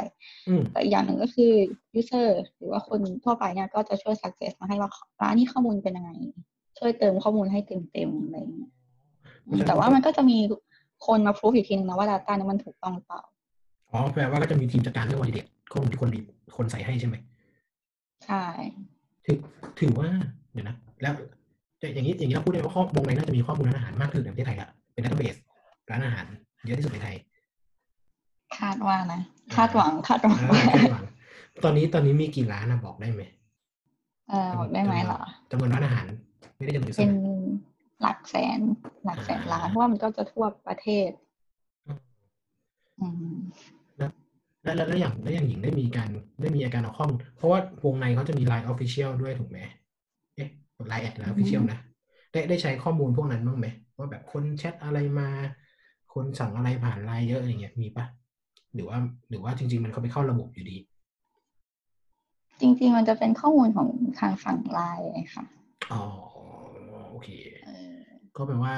[SPEAKER 1] อืม
[SPEAKER 2] แต่อีกอย่างหนึ่งก็คือ user หรือว่าคนทั่วไปเนี่ยก็จะช่วย suggest มาให้ว่าร้านนี้ข้อมูลเป็นยังไง ช่วยเติมข้อมูลให้เต็มๆอะไรอย่างเงี้ยอืมแต่ว่ามันก็จะมีคนมา proof อีกทีนึงนะว่า data นี้มันถูกต้องหรือเปล่า
[SPEAKER 1] อ๋อ แปลว่าก็จะมีทีมจัดการเรื่องวอลิเดตข้อมูลที่คนดีคนใส่ให้ใช่ไหม
[SPEAKER 2] ใช่
[SPEAKER 1] ถือถือว่าเดี๋ยวนะ แล้วอย่างนี้อย่างนี้เราพูดได้ว่าข้อวงในน่าจะมีข้อมูลร้านอาหารมากที่สุดในประเทศไทยละ เป็นดัตเตอร์เบสร้านอาหาร เยอะที่สุดในไทย
[SPEAKER 2] คาดว่านะ คาดหวังคาดหวัง
[SPEAKER 1] อ่า
[SPEAKER 2] ว่า
[SPEAKER 1] คาดหวังตอนนี้ตอนนี้มีกี่ร้านนะบอกได้ไหม
[SPEAKER 2] เออบอกได้ไหมเหรอ
[SPEAKER 1] จำนวนร้านอาหาร ไม่ได้จำนวน
[SPEAKER 2] เป็น
[SPEAKER 1] นะ
[SPEAKER 2] หลักแสน หลักแสนล้าน
[SPEAKER 1] อ่า
[SPEAKER 2] เพราะว่ามันก็จะทั่วประเทศอืม
[SPEAKER 1] แล้วแล้วแล้วอย่างแล้วอย่างหญิงได้มีการได้มีอาการเอาข้อมูลเพราะว่าวงในเขาจะมี Line Official ด้วยถูกไหมเอ๊ะ Line แอด Line Official นะได้ได้ใช้ข้อมูลพวกนั้นบ้างไหม ว่าแบบคนแชทอะไรมา คนสั่งอะไรผ่านไลน์เยอะอะไรเงี้ยมีปะหรือว่า หรือว่าจริง ๆ มันเขาไปเข้าระบบอยู่ดี
[SPEAKER 2] จริง ๆ มันจะเป็นข้อมูลของทางฝั่งไลน์ค่ะ
[SPEAKER 1] อ๋อโอเค
[SPEAKER 2] เออ
[SPEAKER 1] ก็แปลว่า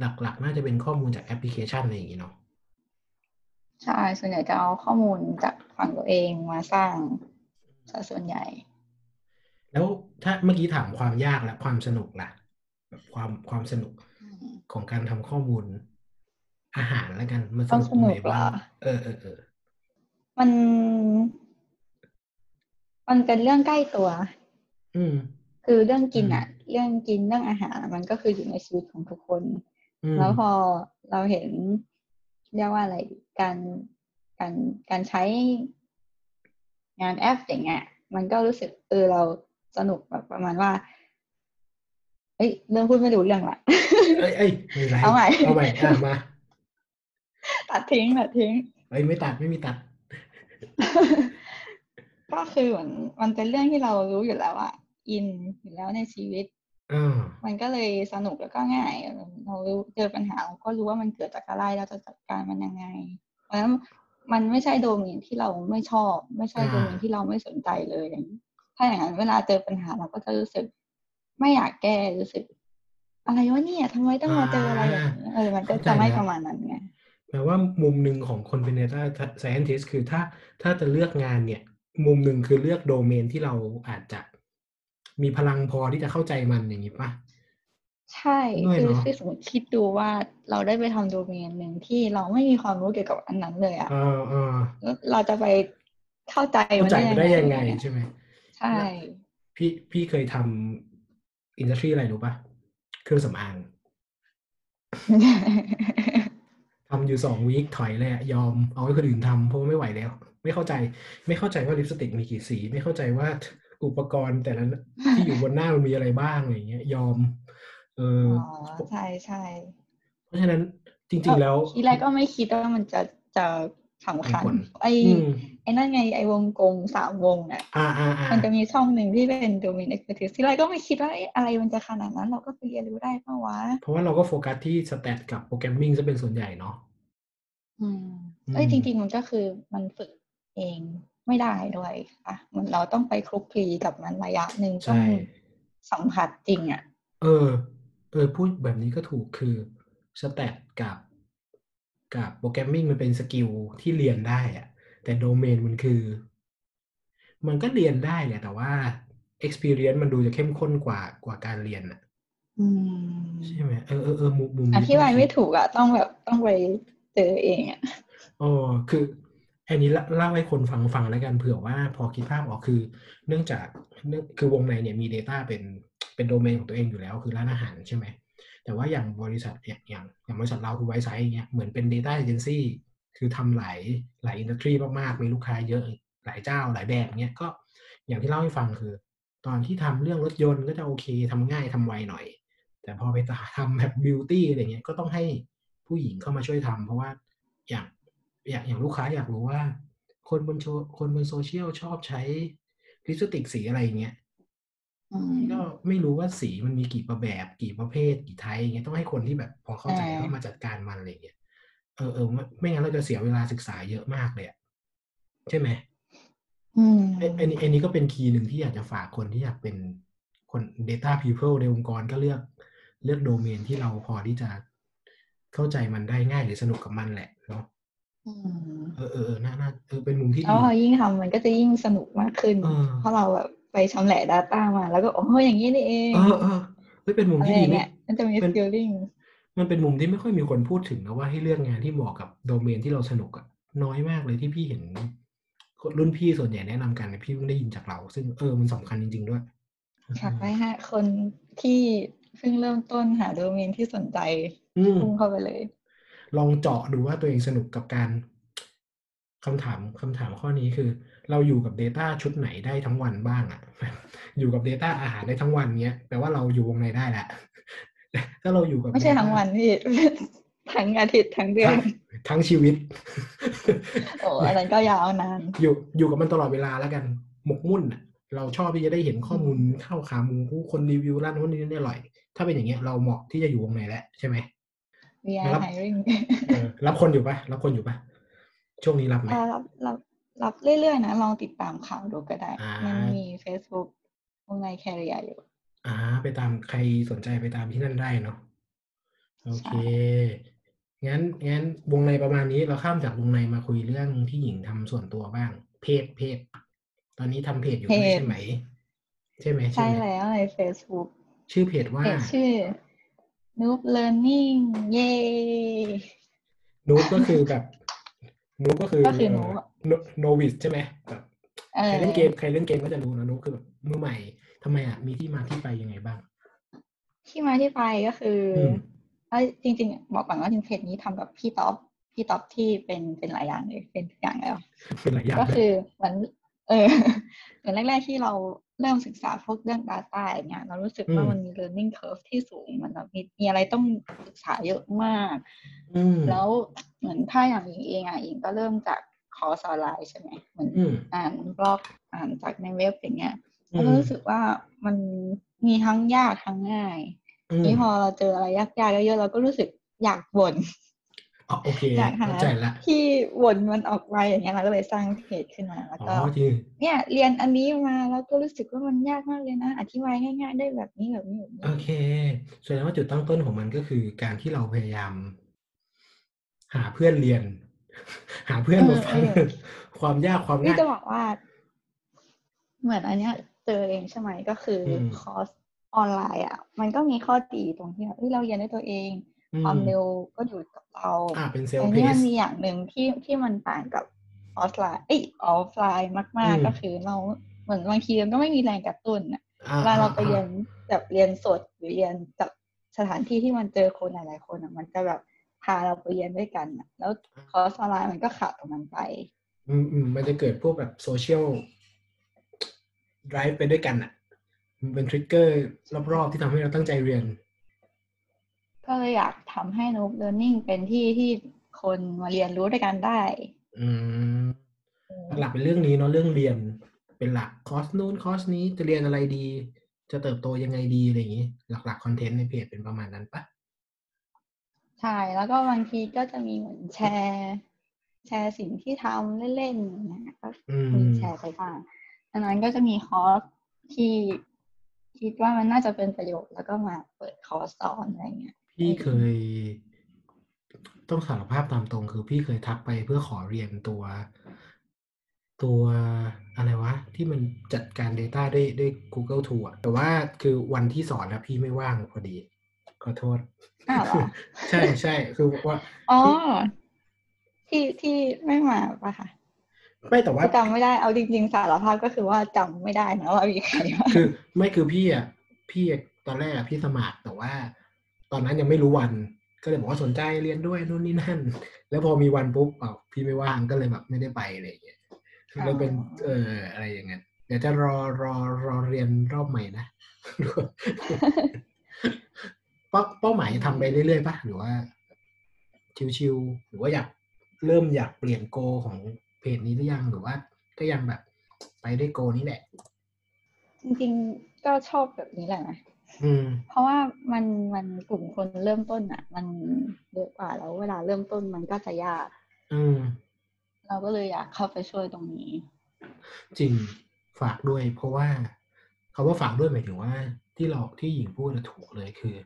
[SPEAKER 1] หลักๆ น่าจะเป็นข้อมูลจากแอปพลิเคชันอะไรอย่างงี้เนาะ
[SPEAKER 2] ใช่ส่วนใหญ่จะเอาข้อมูลจากฝั่งตัวเองมาสร้างซะส่วนใหญ่
[SPEAKER 1] แล้วถ้าเมื่อกี้ถามความยากและความสนุกล่ะแบบความความสนุก
[SPEAKER 2] อืม
[SPEAKER 1] ของการทำข้อมูล อาหารแล้วกัน มันส
[SPEAKER 2] ความ
[SPEAKER 1] นุกตรงไหน
[SPEAKER 2] สนุกเหรอ
[SPEAKER 1] บ้างเออเออเออ
[SPEAKER 2] มัน มันเป็นเรื่องใกล้ตัว
[SPEAKER 1] อืม
[SPEAKER 2] คือเรื่องกิน
[SPEAKER 1] อืม
[SPEAKER 2] อะเรื่องกินเรื่องอาหาร มันก็คืออยู่ในชีวิตของทุกคน
[SPEAKER 1] อืม
[SPEAKER 2] แล้วพอเราเห็นเรียกว่าอะไรการการการใช้งานแอปอย่างเงี้ยมันก็รู้สึกเออเราสนุกแบบประมาณว่า เอ้ยเรื่องพูดไม่รู้เรื่องละ
[SPEAKER 1] เอ้ยเอ้ยไม่เป็นไร
[SPEAKER 2] เอาใหม่
[SPEAKER 1] เอาใหม่อะมา
[SPEAKER 2] ตัดทิ้งตัดทิ้ง
[SPEAKER 1] เอ้ยไม่ตัดไม่มีตัด
[SPEAKER 2] ก็คือเหมือนมันเป็นเรื่องที่เรารู้อยู่แล้วอะอินอยู่แล้วในชีวิต
[SPEAKER 1] อ่า
[SPEAKER 2] มันก็เลยสนุกแล้วก็ง่าย เราเจอปัญหาเราก็รู้ว่ามันเกิดจากอะไรเราจะจัดการมันยังไง เพราะฉะนั้นมันไม่ใช่โดเมนที่เราไม่ชอบ ไม่ใช่โดเมนที่เราไม่สนใจเลยถ้าอย่างนั้นเวลาเจอปัญหาเราก็จะรู้สึก ไม่อยากแก้รู้สึก อะไรวะเนี่ยทำไมต้องมาเจออะไรแบบนี้เออมันก็จะไม่ประมาณนั้นไง
[SPEAKER 1] แปลว่ามุมหนึ่งของคนเป็น data scientist คือถ้าถ้าจะเลือกงานเนี่ย มุมหนึ่งคือเลือกโดเมนที่เราอาจจะมีพลังพอที่จะเข้าใจมันอย่างนี้ปะ
[SPEAKER 2] ใช่
[SPEAKER 1] ด้วย
[SPEAKER 2] คือ
[SPEAKER 1] เนอะ
[SPEAKER 2] คือสมมติคิดดูว่าเราได้ไปทำโดเมนหนึ่งที่เราไม่มีความรู้เกี่ยวกับอันนั้นเลยอะ
[SPEAKER 1] อ่าอ่า
[SPEAKER 2] แล้วเราจะไปเข้าใจ
[SPEAKER 1] เข้า
[SPEAKER 2] มัน
[SPEAKER 1] ใจ
[SPEAKER 2] ได้
[SPEAKER 1] มันได้
[SPEAKER 2] ยั
[SPEAKER 1] ยังง
[SPEAKER 2] ไง
[SPEAKER 1] ไง
[SPEAKER 2] อะ
[SPEAKER 1] ใช่ไหม
[SPEAKER 2] ใช่
[SPEAKER 1] พี่พี่เคยทำ อินดัสทรีอะไรรู้ปะเครื่องสำอางทำอยู่สองวีคถอยเลยอะยอมเอาให้คนอื่นทำเพราะว่าไม่ไหวแล้ว ไม่เข้าใจ ไม่เข้าใจว่าลิปสติกมีกี่สี ไม่เข้าใจว่าอุปกรณ์แต่ละที่อยู่บนหน้ามันมีอะไรบ้างอะไรอย่างเงี้ย ยอม เออ
[SPEAKER 2] อ๋อใช่ใช่
[SPEAKER 1] เพราะฉะนั้นจริง ๆ แล้ว
[SPEAKER 2] ทีแรกก็ไม่คิดว่ามันจะจะ สำคัญ
[SPEAKER 1] มีผล
[SPEAKER 2] ไอ้
[SPEAKER 1] อืม
[SPEAKER 2] ไอ้นั่นไงไอ้วงกลมสามวงอะ
[SPEAKER 1] อ่าอ่าอ่า
[SPEAKER 2] มันจะมีช่องหนึ่งที่เป็นโดเมน expertise ที่แรกก็ไม่คิดว่าเอ๊ะอะไรมันจะขนาดนั้น เราก็ไปเรียนรู้ได้ปะวะ
[SPEAKER 1] เพราะว่าเราก็โฟกัสที่สแตทกับโปรแกรมมิ่งซะเป็นส่วนใหญ่เนาะ
[SPEAKER 2] อืมเอ้ย
[SPEAKER 1] อืม
[SPEAKER 2] จริง ๆ มันก็คือมันฝึกเองไม่ได้ด้วยอะมันเราต้องไปคลุกคลีกับมันระยะหนึ่งต้อ
[SPEAKER 1] ใช่
[SPEAKER 2] งสัมผัสจริงอะ
[SPEAKER 1] เออ เออพูดแบบนี้ก็ถูกคือ stat กับ กับ programming มันเป็น skill ที่เรียนได้อะแต่โดเมนมันคือ มันก็เรียนได้แหละแต่ว่า experience มันดูจะเข้มข้นกว่ากว่าการเรียนอะ
[SPEAKER 2] อืม
[SPEAKER 1] ใช่ไหมเออเออเออมุมมุม
[SPEAKER 2] อ
[SPEAKER 1] นี้
[SPEAKER 2] ธิบาย
[SPEAKER 1] ต้องคิด
[SPEAKER 2] ไม่ถูกอะต้องแบบต้องไปเจอเองอะ
[SPEAKER 1] อ๋อคืออันนี้เล่าเล่าให้คนฟังฟังแล้วกันเผื่อว่าพอคิดภาพออกคือ เนื่องจากเนื่องคือวงในเนี่ยมี Data เป็นเป็นโดเมนของตัวเองอยู่แล้วคือร้านอาหารใช่ไหม แต่ว่าอย่างบริษัทเนี่ยอย่างอย่างบริษัทเราคือไวซ์ไซต์เงี้ยเหมือนเป็น Data Agency คือทำหลายหลายอินดัสทรีมากๆ มีลูกค้าเยอะหลายเจ้าหลายแบบเงี้ยก็อย่างที่เล่าให้ฟังคือ ตอนที่ทำเรื่องรถยนต์ก็จะโอเคทำง่ายทำไวหน่อย แต่พอไปทำแบบ beauty อะไรเงี้ยก็ต้องให้ผู้หญิงเข้ามาช่วยทำเพราะว่าอย่างอย่างอย่างลูกค้าอยากรู้ว่า คนบนโชคนบนโซเชียลชอบใช้ลิปสติกสีอะไรเงี้ย ก็ไม่รู้ว่าสีมันมีกี่ประแบบกี่ประเภทกี่ type อย่างเงี้ยต้องให้คนที่แบบพอเข้าใจ
[SPEAKER 2] อ่า
[SPEAKER 1] เข้ามาจัดการมันอะไรเงี้ยเออเออไม่ไม่งั้นเราจะเสียเวลาศึกษาเยอะมากเลยอะใช่ไหม
[SPEAKER 2] อืม
[SPEAKER 1] ไอ้อันนี้อันนี้ก็เป็น key หนึ่งที่อยากจะฝากคนที่อยากเป็นคน Data People ในองค์กรก็เลือกเลือกโดเมนที่เราพอที่จะเข้าใจมันได้ง่ายหรือสนุกกับมันแหละเนาะ
[SPEAKER 2] อืม
[SPEAKER 1] เออเออเออน่าน่าเออเป็นมุมที่
[SPEAKER 2] แล้
[SPEAKER 1] ดี
[SPEAKER 2] วพอยิ่งทำมันก็จะยิ่งสนุกมากขึ้น
[SPEAKER 1] เออ
[SPEAKER 2] เพราะเราแบบ ไปชำแหละ Data มา แล้วก็โอ้โหอย่างนี้นี่เอง
[SPEAKER 1] เออเออเฮ้ยเป็นมุม
[SPEAKER 2] อะไร
[SPEAKER 1] ที่
[SPEAKER 2] อ
[SPEAKER 1] ดี
[SPEAKER 2] ย่าง
[SPEAKER 1] ไม่
[SPEAKER 2] เงี้ยมันจะมี
[SPEAKER 1] เป็น
[SPEAKER 2] feeling
[SPEAKER 1] มันเป็นมุมที่ไม่ค่อยมีคนพูดถึงนะว่าให้เลือกงานที่เหมาะกับโดเมนที่เราสนุกอะน้อยมากเลยที่พี่เห็นคนรุ่นพี่ส่วนใหญ่แนะนำกันนะพี่เพิ่งได้ยินจากเรา ซึ่งเออมันสำคัญจริง ๆ ด้วย
[SPEAKER 2] ฝากไว้ฮะ คนที่เพิ่งเริ่มต้นหาโดเมนที่สนใจ
[SPEAKER 1] อืม
[SPEAKER 2] พุ่งเข้าไปเลย
[SPEAKER 1] ลองเจาะดูว่าตัวเองสนุกกับการคำถามคำถามข้อนี้คือ เราอยู่กับ Data ชุดไหนได้ทั้งวันบ้างอะอยู่กับ Data อาหารได้ทั้งวันเนี้ยแปลว่าเราอยู่วงในได้แหละถ้าเราอยู่กับ
[SPEAKER 2] ไม่ใช่
[SPEAKER 1] data
[SPEAKER 2] ทั้งวันพี่ทั้งอาทิตย์ทั้งเดือน
[SPEAKER 1] ทั้งทั้งชีวิต
[SPEAKER 2] โอ้อันนั้นก็ยาวนาน
[SPEAKER 1] อยู่อยู่กับมันตลอดเวลาแล้วกัน หมกมุ่นอะเราชอบที่จะได้เห็นข้อมูลเข้าขาหมูผู้คนรีวิวร้านนู้นนี่อร่อย ถ้าเป็นอย่างเงี้ยเราเหมาะที่จะอยู่วงในแล้วใช่ไหม
[SPEAKER 2] we
[SPEAKER 1] ครั
[SPEAKER 2] are
[SPEAKER 1] บ
[SPEAKER 2] hiring
[SPEAKER 1] เออรับคนอยู่ปะรับคนอยู่ปะช่วงนี้รับไหม
[SPEAKER 2] อ่ารับรับ รับเรื่อยๆนะ ลองติดตามข่าวดูก็ได้
[SPEAKER 1] อ่ามั
[SPEAKER 2] มันมี Facebook วงในแคริยอยู่
[SPEAKER 1] อ่า ไปตามใครสนใจไปตามที่นั่นได้เนาะโอเค งั้นงั้นวงในประมาณนี้เราข้ามจากวงในมาคุยเรื่องที่หญิงทำส่วนตัวบ้าง เพจเพจตอนนี้ทำเพจอยู่ด้วย
[SPEAKER 2] เพจ
[SPEAKER 1] ใช่ไหม ใช่ไหม
[SPEAKER 2] ใช่
[SPEAKER 1] ไหม
[SPEAKER 2] แล้วใน Facebook
[SPEAKER 1] ชื่อเพจว่า
[SPEAKER 2] เพจชื่อ Noob Learning เย้
[SPEAKER 1] นูบก็คือแบบ นูบก็คือ
[SPEAKER 2] ก็คือ noob อะ
[SPEAKER 1] โนวิสใช่ไหมแบบ
[SPEAKER 2] เอ
[SPEAKER 1] ใคร
[SPEAKER 2] อ
[SPEAKER 1] เล่นเกมใครเล่นเกมก็จะรู้นะนูบคือแบบมือใหม่ทำไมอะมีที่มาที่ไปยังไงบ้าง
[SPEAKER 2] ที่มาที่ไปก็คืออ
[SPEAKER 1] ม
[SPEAKER 2] เอ้ยจริง ๆ บอกก่อนว่าจริงเพจนี้ทำกับพี่ต๊อปพี่ต๊อปที่เป็นเป็นหลายอย่างเลยเป็นทุกอย่างแล้ว
[SPEAKER 1] เป็นหลายอย่าง
[SPEAKER 2] ก็
[SPEAKER 1] เลย
[SPEAKER 2] คือเหมือน เออเหมือนแรก ๆ ที่เราเริ่มศึกษาพวกเรื่อง Data อย่างเงี้ยเรารู้สึกว่ามันมี learning curve ที่สูงมันแบบมีมีอะไรต้องศึกษาเยอะมาก
[SPEAKER 1] อืม
[SPEAKER 2] แล้วเหมือนถ้าอย่างหญิงเองอะหญิงก็เริ่มจากคอร์สออนไลน์ใช่ไหมเหมือน
[SPEAKER 1] อืม
[SPEAKER 2] อ่านบล็อกอ่านจากในเว็บอย่างเงี้ยแล้วก็รู้สึกว่ามันมีทั้งยากทั้งง่าย
[SPEAKER 1] อืม
[SPEAKER 2] นี่พอเราเจออะไรยากๆเยอะๆเราก็รู้สึกอยากบ่น
[SPEAKER 1] อ๋อโอเค
[SPEAKER 2] อยากหา
[SPEAKER 1] เข้าใจละ
[SPEAKER 2] ที่บ่นมันออกไปอย่างเงี้ยเราก็เลยสร้างเพจขึ้นมาแล้ว
[SPEAKER 1] อ๋
[SPEAKER 2] ก็
[SPEAKER 1] อจริง
[SPEAKER 2] เนี่ยเรียนอันนี้มาแล้วก็รู้สึกว่ามันยากมากเลยนะ อธิบายง่าย ๆ ได้แบบนี้แบบนี้แบบนี้
[SPEAKER 1] โอเคแสดงว่าจุดตั้งต้นของมันก็คือการที่เราพยายาม หาเพื่อนเรียน หาเพื่อนมาฟัง
[SPEAKER 2] เออเออ
[SPEAKER 1] ความยากความ
[SPEAKER 2] นี่
[SPEAKER 1] ง่าย
[SPEAKER 2] จะบอกว่า เหมือนอันเนี้ยเจอเองใช่ไหมก็คืออ
[SPEAKER 1] ม
[SPEAKER 2] คอร์สออนไลน์อะ มันก็มีข้อดีตรงที่แบบเฮ้ยเราเรียนด้วยตัวเอง
[SPEAKER 1] อื
[SPEAKER 2] ความเร็วก็อยู่กับเรา
[SPEAKER 1] อ่าเป็น self-paced
[SPEAKER 2] แต่นี่มันมีอย่างหนึ่งที่ที่มันต่างกับออฟไลน์เอ้ยออฟไลน์มาก
[SPEAKER 1] อืม
[SPEAKER 2] ๆก็คือเราเหมือนบางทีมันก็ไม่มีแรงกระตุ้นอะ
[SPEAKER 1] อ่า
[SPEAKER 2] เวลาเราไป
[SPEAKER 1] อ่
[SPEAKER 2] เรียนแบบเรียนสดหรือเรียนกับสถานที่ที่มันเจอคนหลายๆคนอะมันจะแบบพาเราไปเรียนด้วยกันอะแล้วคอร์สออนไลน์มันก็ขาดตรงนั้นไป
[SPEAKER 1] อืมอืมมันจะเกิดพวกแบบโซเชียล drive ไปด้วยกันอะมันเป็นทริกเกอร์รอบๆที่ทำให้เราตั้งใจเรียน
[SPEAKER 2] ก็เลยอยากทำให้ Noob Learning เป็นที่ที่คนมาเรียนรู้ด้วยกันได้
[SPEAKER 1] อืมหลักๆเป็นเรื่องนี้เนาะเรื่องเรียน เป็นหลักคอร์สนู้นคอร์สนี้จะเรียนอะไรดี จะเติบโตยังไงดีอะไรอย่างนี้ หลักๆคอนเทนต์ในเพจเป็นประมาณนั้นปะ
[SPEAKER 2] ใช่แล้วก็บางทีก็จะมีเหมือนแชร์ แชร์สิ่งที่ทำเล่นๆอย่างเงี้ยก็
[SPEAKER 1] อืม
[SPEAKER 2] มีแชร์ไปบ้างดังนั้นก็จะมีคอร์สที่คิดว่ามันน่าจะเป็นประโยชน์แล้วก็มาเปิดคอร์สสอนอะไรเงี้ย
[SPEAKER 1] พี่เคย ต้องสารภาพตามตรง คือพี่เคยทักไปเพื่อขอเรียนตัว ตัวอะไรวะ ที่มันจัดการ Data ด้วยด้วย Google Tool อะแต่ว่าคือวันที่สอนนะพี่ไม่ว่างพอดี ขอโทษ
[SPEAKER 2] อ้าวเหรอ
[SPEAKER 1] ใช่ใช่คือว่า
[SPEAKER 2] อ๋อ ที่ที่ไม่มาปะคะ
[SPEAKER 1] ไม่แต่ว่า
[SPEAKER 2] จำไม่ได้เอาจริงๆสารภาพก็คือว่าจำไม่ได้นะว่ามีใครมา
[SPEAKER 1] คือ ไม่คือพี่อะพี่อะตอนแรกอะพี่สมัครแต่ว่า ตอนนั้นยังไม่รู้วัน ก็เลยบอกว่าสนใจเรียนด้วยนู่นนี่นั่น แล้วพอมีวันปุ๊บอ้าวพี่ไม่ว่างก็เลยแบบไม่ได้ไปอะไรอย่างเงี้ยเลยเป็นเอออะไรอย่างเงี้ยเดี๋ยวจะรอรอรอเรียนรอบใหม่นะเป้าเป้าหมายทำไปเรื่อยๆปะหรือว่า ชิวๆหรือว่าอยากเริ่มอยากเปลี่ยนโกของเพจนี้หรือยังหรือว่า ก็ยังแบบไปได้วยโกนี้แหละ
[SPEAKER 2] จริงๆก็ชอบแบบนี้แหละนะ
[SPEAKER 1] อืม
[SPEAKER 2] เพราะว่ามันมันกลุ่มคนเริ่มต้นอะ มันเยอะกว่าแล้วเวลาเริ่มต้นมันก็จะยาก
[SPEAKER 1] อืม
[SPEAKER 2] เราก็เลยอยากเข้าไปช่วยตรงนี้
[SPEAKER 1] จริงฝากด้วย เพราะว่าเขาว่าฝากด้วยหมายถึงว่า ที่เราที่หญิงพูดอะถูกเลยคือ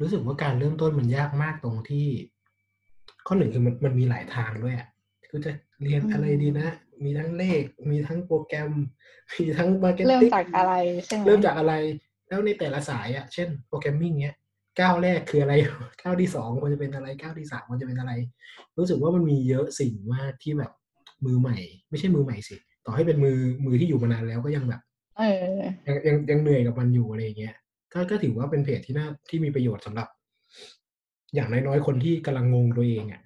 [SPEAKER 1] รู้สึกว่าการเริ่มต้นมันยากมากตรงที่ ข้อหนึ่งคือมันมันมีหลายทางด้วยอะคือจะเรียนอะไรดีนะ มีทั้งเลข มีทั้งโปรแกรม มีทั้ง marketing เริ่
[SPEAKER 2] มจากอะไรใช่ไหม
[SPEAKER 1] เริ่มจากอะไร แล้วในแต่ละสายอะเช่น programming เนี้ยก้าวแรกคืออะไรก้าวที่สองควรจะเป็นอะไรก้าวที่สามควรจะเป็นอะไร รู้สึกว่ามันมีเยอะสิ่งมากที่แบบมือใหม่ ไม่ใช่มือใหม่สิ ต่อให้เป็นมือมือที่อยู่มานานแล้วก็ยังแบบ
[SPEAKER 2] เออ
[SPEAKER 1] ยังยังยังเหนื่อยกับมันอยู่อะไรอย่างเงี้ยก็ก็ถือว่าเป็นเพจที่น่าที่มีประโยชน์สำหรับ อย่างน้อยๆคนที่กำลังงงตัวเองอะ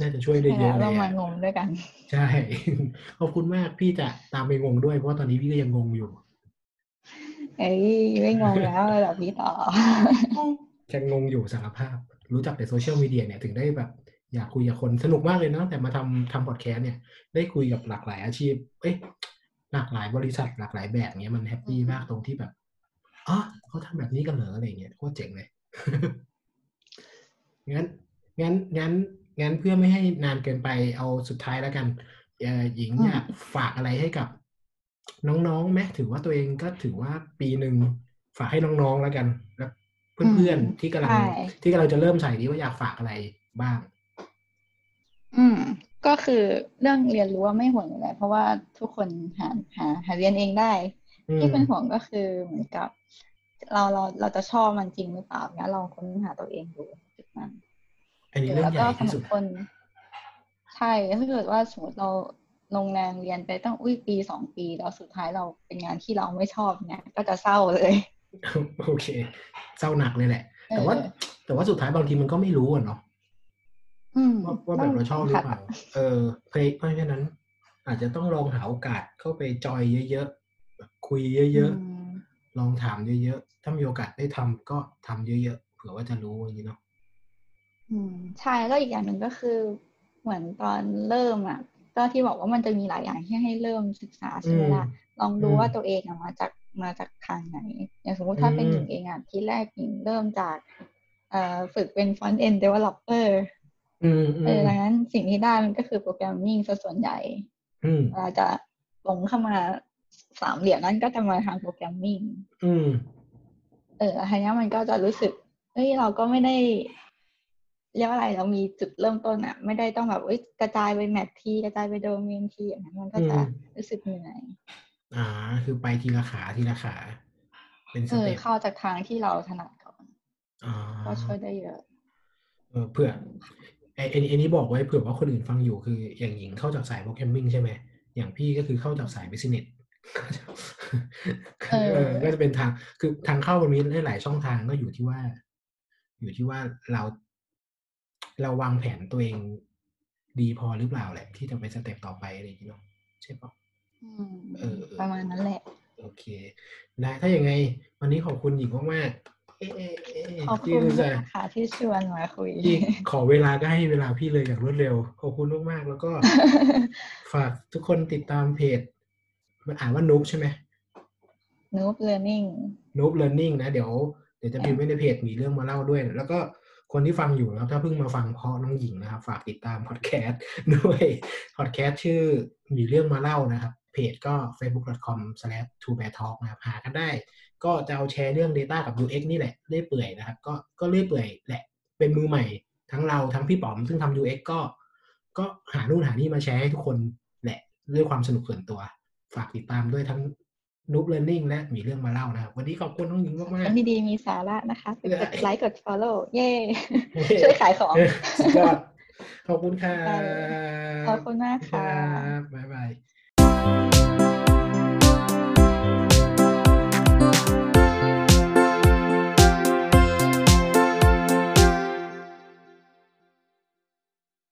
[SPEAKER 1] น่าจะช่วยได้เยอะเล
[SPEAKER 2] เรา
[SPEAKER 1] ย
[SPEAKER 2] มา
[SPEAKER 1] อะ
[SPEAKER 2] งงด้วยกัน
[SPEAKER 1] ใช่ขอบคุณมากพี่จะตามไปงงด้วยเพราะว่าตอนนี้พี่ก็ยังงงอยู่
[SPEAKER 2] เอ้ยไม่งงแล้วระดับนี้ต่อ
[SPEAKER 1] แค่งงอยู่สารภาพ รู้จักแต่โซเชียลมีเดียเนี่ยถึงได้แบบอยากคุยกับคนสนุกมากเลยนะแต่มาทำทำพอดแคสต์เนี่ย ได้คุยกับหลากหลายอาชีพ เอ้ยหลากหลายบริษัทหลากหลายแบบเนี้ยมันแฮปปี้มากตรงที่แบบอ๋อเขาทำแบบนี้กันเหรออะไรเงี้ยโคตรเจ๋งเลยงั้นงั้นงั้นงั้นเพื่อไม่ให้นานเกินไปเอาสุดท้ายแล้วกันเออหญิง
[SPEAKER 2] อ
[SPEAKER 1] ยากฝากอะไรให้กับ น้องๆไหมถือว่าตัวเองก็ถือว่าปีหนึ่งฝากให้น้องๆแล้วกัน แล้วเพื่อนๆที่กำลัง
[SPEAKER 2] ใช่
[SPEAKER 1] ที่กำลังจะเริ่มใส่นี้ว่าอยากฝากอะไรบ้าง
[SPEAKER 2] อืม ก็คือเรื่องเรียนรู้ว่าไม่ห่วงอยู่แล้วเพราะว่าทุกคนหาหาหาเรียนเองได้
[SPEAKER 1] อืม
[SPEAKER 2] ที่เป็นห่วงก็คือเหมือนกับ เราเราเราจะชอบมันจริงหรือเปล่าเนี่ยลองค้นหาตัวเองดูจุดนั้น
[SPEAKER 1] อันนี้เรื่อง
[SPEAKER 2] แล้ว
[SPEAKER 1] ให
[SPEAKER 2] ก็
[SPEAKER 1] ญ่
[SPEAKER 2] สำ
[SPEAKER 1] ที่
[SPEAKER 2] ห
[SPEAKER 1] สุ
[SPEAKER 2] รั
[SPEAKER 1] ด
[SPEAKER 2] บคนใช่ถ้าเกิดว่าสมมติเรา ลงแรงเรียนไปตั้งอุ้ยปีสองปีแล้วสุดท้ายเราเป็นงานที่เราไม่ชอบเนี่ยก็จะเศร้าเลย
[SPEAKER 1] โอเคเศร้าหนักเลยแหละ แต่ว่า
[SPEAKER 2] เออ
[SPEAKER 1] แต่ว่าสุดท้ายบางทีมันก็ไม่รู้อะเนาะ
[SPEAKER 2] อืม
[SPEAKER 1] ว่าว่าแบบเราชอบหรือเปล่าเออเพราะเพราะฉะนั้น อาจจะต้องลองหาโอกาสเข้าไปจอยเยอะๆแบบคุยเยอะ
[SPEAKER 2] ม
[SPEAKER 1] ๆลองถามเยอะๆถ้ามีโอกาสได้ทำก็ทำเยอะๆเผื่อว่าจะรู้อย่างนี้เนาะ
[SPEAKER 2] อืมใช่แล้วอีกอย่างหนึ่งก็คือ เหมือนตอนเริ่มอะ ก็ก็ที่บอกว่ามันจะมีหลายอย่างที่ให้เริ่มศึกษาใช่ไหมล่ะลองดูว่าตัวเองมาจากมาจากทางไหน อย่างสมมุติถ้าเป็นหญิงเองอะที่แรกหญิงเริ่มจากเอ่อฝึกเป็น front end developer เออดังนั้นสิ่งที่ได้มันก็คือโปรแกรมมิ่งซะส่วนใหญ่เราจะลงเข้ามาสามเหลี่ยมนั้นก็จะมาทาง programming เออทีนี้มันก็จะรู้สึกเฮ้ยเราก็ไม่ได้ เรียกว่าอะไรเรามีจุดเริ่มต้นอะไม่ได้ต้องแบบกระจายไป math ทีกระจายไปโดเมนทีอย่างนั้นมันก็จะรู้สึกเหนื่อย
[SPEAKER 1] อ่า คือไปทีละขาทีละขา
[SPEAKER 2] เป็น step เข้าจากทางที่เราถนัดก่อนก็ช่วยได้เยอะ
[SPEAKER 1] เออเพื่อไอ้ไอ้นี้บอกไว้เผื่อว่าคนอื่นฟังอยู่คืออย่างหญิงเข้าจากสาย programming ใช่ไหมอย่างพี่ก็คือเข้าจากสาย business ก็จะเป็นทางคือทางเข้ามันมีหลายช่องทางก็อยู่ที่ว่า อยู่ที่ว่าเรา เราวางแผนตัวเองดีพอหรือเปล่าแหละ ที่จะไป step ต่อไปอะไรอย่างเงี้ยใช่ปะ
[SPEAKER 2] เออ ประมาณนั้นแหละ
[SPEAKER 1] โอเคได้ถ้าอย่างไง วันนี้ขอบคุณหญิงมาก
[SPEAKER 2] ขอบคุณค่ะที่ชวนมาคุย
[SPEAKER 1] ขอเวลาก็ให้เวลาพี่เลยอย่างรวดเร็ว ขอบคุณมากๆแล้วก็ ฝากทุกคนติดตามเพจ มันอ่านว่า Noob ใช่ไหม Noob Learning Noob Learning นะ เดี๋ยวเดี๋ยวจะพิมพ์ไว้ในเพจมีเรื่องมาเล่าด้วย แล้วก็ คนที่ฟังอยู่นะครับถ้าเพิ่งมาฟังเพราะน้องหญิงนะครับ ฝากติดตามพอดแคสต์ด้วยพอดแคสต์ชื่อมีเรื่องมาเล่านะครับ เพจก็ facebook.com/2beartalk นะครับหากันได้ ก็จะเอาแชร์เรื่อง Data กับ UX นี่แหละเรื่อยเปื่อยนะครับ ก็ก็เรื่อยเปื่อยแหละ เป็นมือใหม่ ทั้งเราทั้งพี่ป๋อม ซึ่งทำ UX ก็ ก็หานู่นหานี่มาแชร์ให้ทุกคนแหละด้วยความสนุกส่วนตัว ฝากติดตามด้วยทั้ง นูบเรียนนิ่งและมีเรื่องมาเล่านะครับ วันนี้ขอบคุณน้องหญิงมากมาก
[SPEAKER 2] ที่ดีมีสาระนะคะกดไลค์กด follow เย่ช่วยขายของ
[SPEAKER 1] ขอบคุณค่ะ
[SPEAKER 2] ขอบคุณมากค่ะ
[SPEAKER 1] บ๊ายบาย